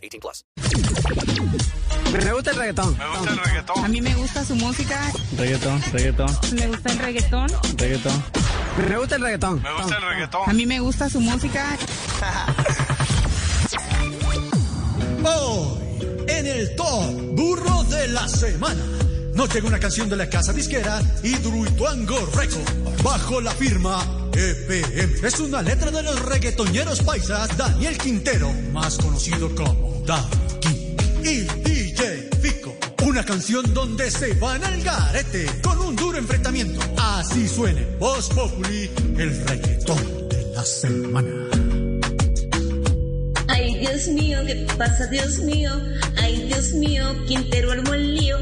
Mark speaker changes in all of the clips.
Speaker 1: 18 plus.
Speaker 2: Me gusta el reggaetón.
Speaker 3: Me gusta el reggaetón.
Speaker 4: A mí me gusta su música.
Speaker 2: Reggaetón, reggaetón,
Speaker 4: Me gusta el reggaetón.
Speaker 2: reggaetón. Me gusta el reggaetón.
Speaker 3: Me gusta el reggaetón.
Speaker 4: A mí me gusta su música.
Speaker 5: Hoy, en el top burro de la semana, nos llega una canción de la casa disquera Hidruituango Record, bajo la firma EPM. Es una letra de los reggaetoneros paisas Daniel Quintero, más conocido como Daddy y DJ Fico. Una canción donde se van al garete con un duro enfrentamiento. Así suene Voz Populi, el reggaetón de la semana.
Speaker 6: Ay, Dios mío, ¿qué pasa, Dios mío? Ay, Dios mío, Quintero armó el lío.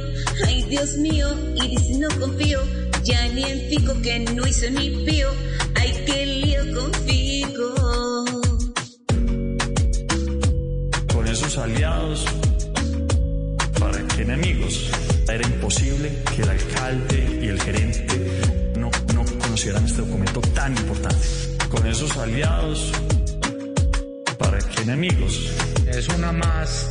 Speaker 6: Ay, Dios mío, dice no confío. Ya ni en Fico que no hizo ni pío. Ay, qué lío con Fico.
Speaker 7: Aliados, ¿para qué enemigos? Era imposible que el alcalde y el gerente no, no conocieran este documento tan importante. Con esos aliados, ¿para qué enemigos?
Speaker 8: Es una más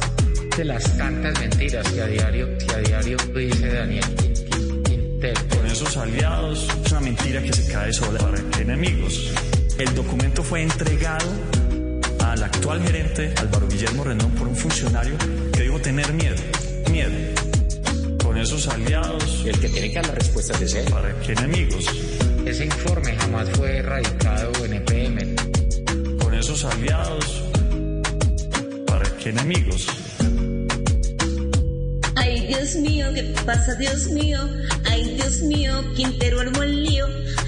Speaker 8: de las tantas mentiras que a diario, que a diario dice Daniel Quin- Quin- Quintero.
Speaker 7: Con esos aliados, es una mentira que se cae sola. ¿Para qué enemigos? El documento fue entregado al actual gerente Álvaro Guillermo Renón por un funcionario que dijo tener miedo, miedo. Con esos aliados,
Speaker 8: El que tiene que dar las respuestas de ser.
Speaker 7: ¿para qué enemigos?
Speaker 8: Ese informe jamás fue radicado en EPM.
Speaker 7: Con esos aliados, ¿para qué enemigos?
Speaker 6: Ay, Dios mío, ¿qué pasa, Dios mío? Ay, Dios mío, Quintero armó el lío.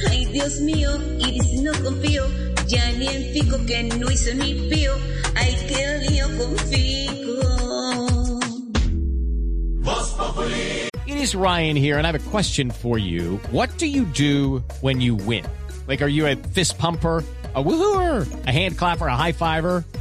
Speaker 6: Ay, Dios mío, y dice no confío. Ya ni en Fico que no hizo ni pío. Qué lío con Fico.
Speaker 9: It is Ryan here, and I have a question for you. What do you do when you win? Like, are you a fist pumper? A woohooer, a hand clapper, a high fiver.